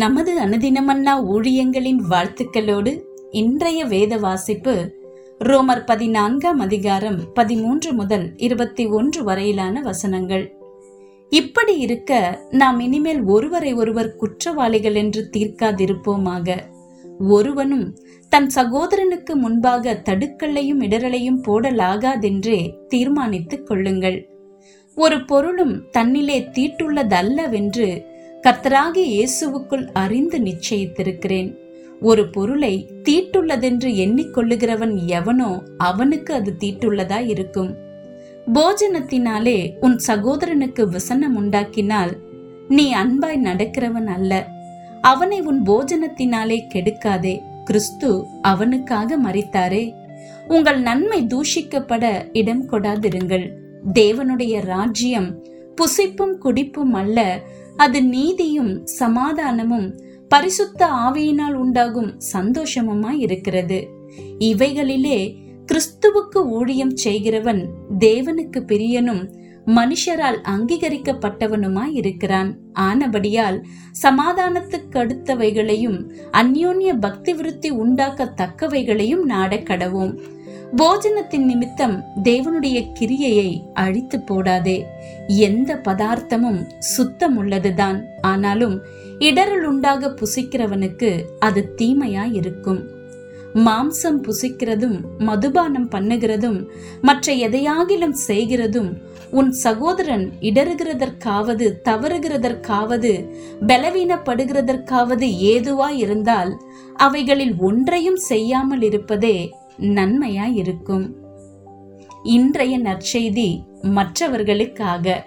நமது அனுதினமன்னா ஊழியங்களின் வாழ்த்துக்களோடு இன்றைய வேத வாசிப்பு ரோமர் பதினான்காம் அதிகாரம் பதிமூன்று முதல் இருபத்தி ஒன்று வரையிலான வசனங்கள். இப்படி இருக்க நாம் இனிமேல் ஒருவரை ஒருவர் குற்றவாளிகள் என்று தீர்க்காதிருப்போமாக. ஒருவனும் தன் சகோதரனுக்கு முன்பாக தடுக்கல்லையும் இடரலையும் போடலாகாதென்றே தீர்மானித்துக் கொள்ளுங்கள். ஒரு பொருளும் தன்னிலே தீட்டுள்ளதல்லவென்று கர்த்தராகிய இயேசுவுக்குள் அறிந்து நிச்சயித்திருக்கிறேன். ஒரு பொருளை தீட்டுள்ளதென்று எண்ணிக்கொள்ளுகிறவன் எவனோ அவனுக்கு அது தீட்டுள்ளதா இருக்கும் போஜனத்தினாலே உன் சகோதரனுக்கு விசனம் உண்டாக்கினால் நீ அன்பாய் நடக்கிறவன் அல்ல. அவனை உன் போஜனத்தினாலே கெடுக்காதே. கிறிஸ்து அவனுக்காக மறித்தாரே உங்கள் நன்மை தூஷிக்கப்பட இடம் கொடாதிருங்கள் தேவனுடைய ராஜ்யம் புசிப்பும் குடிப்பும் அல்ல. அது நீதியும் சமாதானமும் பரிசுத்த ஆவியினால் உண்டாகும் சந்தோஷமுமாய் இருக்கிறது இவைகளிலே கிறிஸ்துவுக்கு ஊழியம் செய்கிறவன் தேவனுக்கு பிரியனும் மனுஷரால் அங்கீகரிக்கப்பட்டவனுமாய் இருக்கிறான் ஆனபடியால் சமாதானத்துக்கு அடுத்தவைகளையும் அந்யோன்ய பக்தி விருத்தி உண்டாக்கத்தக்கவைகளையும் நாடக் கடவோம் போஜனத்தின் நிமித்தம் தேவனுடைய கிரியையை அழித்து போடாதே. எந்த பதார்த்தமும் சுத்தம் உள்ளதுதான் ஆனாலும் இடரல் உண்டாக புசிக்கிறவனுக்கு அது தீமையாய் இருக்கும் மாம்சம் புசிக்கிறதும் மதுபானம் பண்ணுகிறதும் மற்ற எதையாகிலும் செய்கிறதும் உன் சகோதரன் இடறுகிறதற்காவது தவறுகிறதற்காவது பலவீனப்படுகிறதற்காவது ஏதுவாய் இருந்தால் அவைகளில் ஒன்றையும் செய்யாமல் இருப்பதே நன்மையாய் இருக்கும். இன்றைய நற்செய்தி மற்றவர்களுக்காக.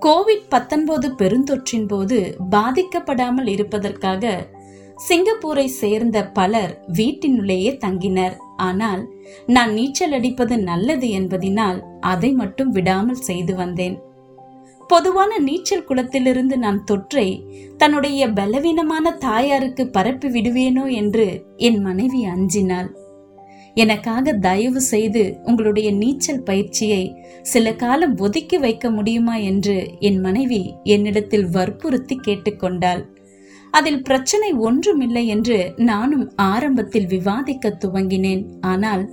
கோவிட் பத்தொன்பது பெருந்தொற்றின் போது பாதிக்கப்படாமல் இருப்பதற்காக சிங்கப்பூரை சேர்ந்த பலர் வீட்டினுள்ளேயே தங்கினர். ஆனால் நான் நீச்சல் அடிப்பது நல்லது என்பதினால் அதை மட்டும் விடாமல் செய்து வந்தேன். பொதுவான நீச்சல் குளத்திலிருந்து நான் தொற்றை தன்னுடைய பலவீனமான தாயாருக்கு பரப்பி விடுவேனோ என்று என் மனைவி அஞ்சினாள். எனக்காக தயவு செய்து உங்களுடைய நீச்சல் பயிற்சியை சில காலம் ஒதுக்கி வைக்க முடியுமா என்று என் மனைவி என்னிடத்தில் வற்புறுத்தி கேட்டுக்கொண்டாள். அதில் பிரச்சனை ஒன்றுமில்லை என்று நானும் ஆரம்பத்தில் விவாதிக்க துவங்கினேன். ஆனால்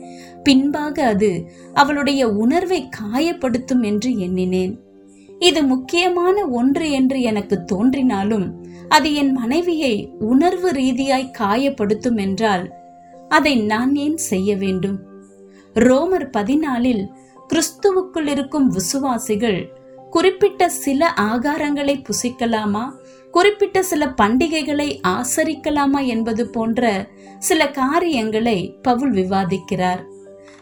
பின்பாக அது அவளுடைய உணர்வை காயப்படுத்தும் என்று எண்ணினேன். இது முக்கியமான ஒன்று என்று எனக்கு தோன்றினாலும் அது என் மனைவியை உணர்வு ரீதியாய் காயப்படுத்தும் என்றால் அதை நான் ஏன் செய்ய வேண்டும்? ரோமர் பதினாலில் கிறிஸ்துவுக்குள் இருக்கும் விசுவாசிகள் குறிப்பிட்ட சில ஆகாரங்களை புசிக்கலாமா? குறிப்பிட்ட சில பண்டிகைகளை ஆசரிக்கலாமா என்பது போன்ற சில காரியங்களை பவுல் விவாதிக்கிறார்.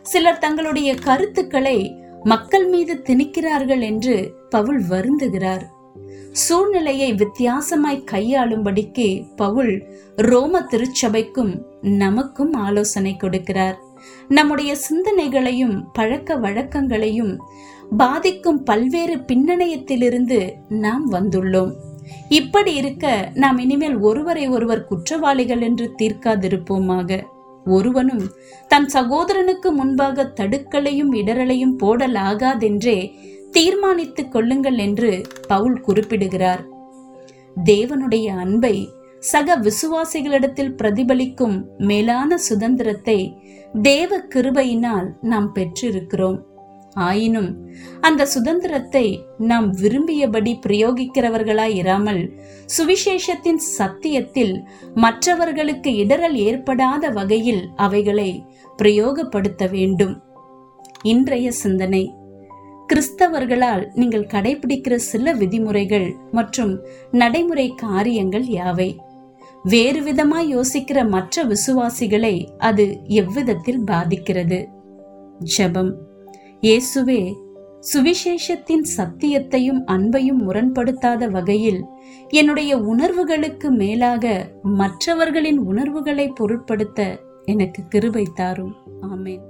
சிலர் தங்களுடைய கருத்துக்களை மக்கள் மீது திணிக்கிறார்கள் என்று பவுல் வருந்துகிறார். சூழ்நிலையை வித்தியாசமாய் கையாளும்படிக்கு பவுல் ரோம திருச்சபைக்கும் நமக்கும் ஆலோசனை கொடுக்கிறார். நம்முடைய சிந்தனைகளையும் பழக்க வழக்கங்களையும் பாதிக்கும் பல்வேறு பின்னணியத்திலிருந்து நாம் வந்துள்ளோம். இப்படி இருக்க நாம் இனிமேல் ஒருவரை ஒருவர் குற்றவாளிகள் என்று தீர்க்காதிருப்போமாக. ஒருவனும் தன் சகோதரனுக்கு முன்பாக தடுக்கலையும் இடரலையும் போடலாகாதென்றே தீர்மானித்துக் கொள்ளுங்கள் என்று பவுல் குறிப்பிடுகிறார். தேவனுடைய அன்பை சக விசுவாசிகளிடத்தில் பிரதிபலிக்கும் மேலான சுதந்திரத்தை தேவ கிருபையினால் நாம் பெற்றிருக்கிறோம். ஆயினும் அந்த சுதந்திரத்தை நாம் விரும்பியபடி பிரயோகிக்கிறவர்களாய் இராமல் சுவிசேஷத்தின் சத்தியத்தில் மற்றவர்களுக்கு இடரல் ஏற்படாத வகையில் அவைகளை பிரயோகப்படுத்த வேண்டும். இன்றைய சிந்தனை. கிறிஸ்தவர்களால் நீங்கள் கடைபிடிக்கிற சில விதிமுறைகள் மற்றும் நடைமுறை காரியங்கள் யாவை? வேறு விதமாய் யோசிக்கிற மற்ற விசுவாசிகளை அது எவ்விதத்தில் பாதிக்கிறது? ஜெபம். இயேசுவே சுவிசேஷத்தின் சத்தியத்தையும் அன்பையும் முரண்படுத்தாத வகையில் என்னுடைய உணர்வுகளுக்கு மேலாக மற்றவர்களின் உணர்வுகளை பொருட்படுத்த எனக்கு கிருபை தாரும். ஆமேன்.